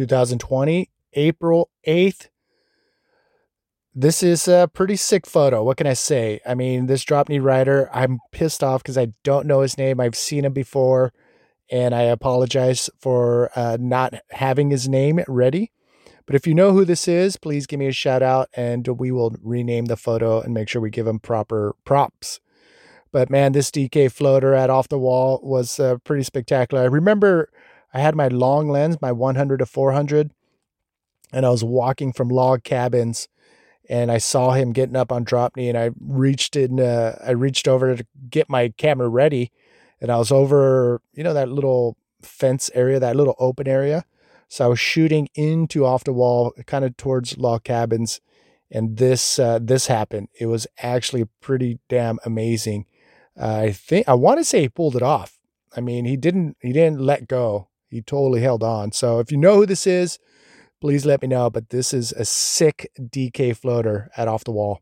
2020, April 8th. This is a pretty sick photo. What can I say? I mean, this drop knee rider, I'm pissed off because I don't know his name. I've seen him before, and I apologize for uh, not having his name ready. But if you know who this is, please give me a shout out and we will rename the photo and make sure we give him proper props. But man, this DK floater at off the wall was uh, pretty spectacular. I remember I had my long lens, my 100 to 400, and I was walking from log cabins and I saw him getting up on drop knee and I reached in uh, I reached over to get my camera ready and I was over, you know, that little fence area, that little open area. So I was shooting into off the wall, kind of towards log cabins, and this uh, this happened. It was actually pretty damn amazing. Uh, I think I want to say he pulled it off. I mean, he didn't he didn't let go. He totally held on. So if you know who this is, please let me know. But this is a sick DK floater at off the wall.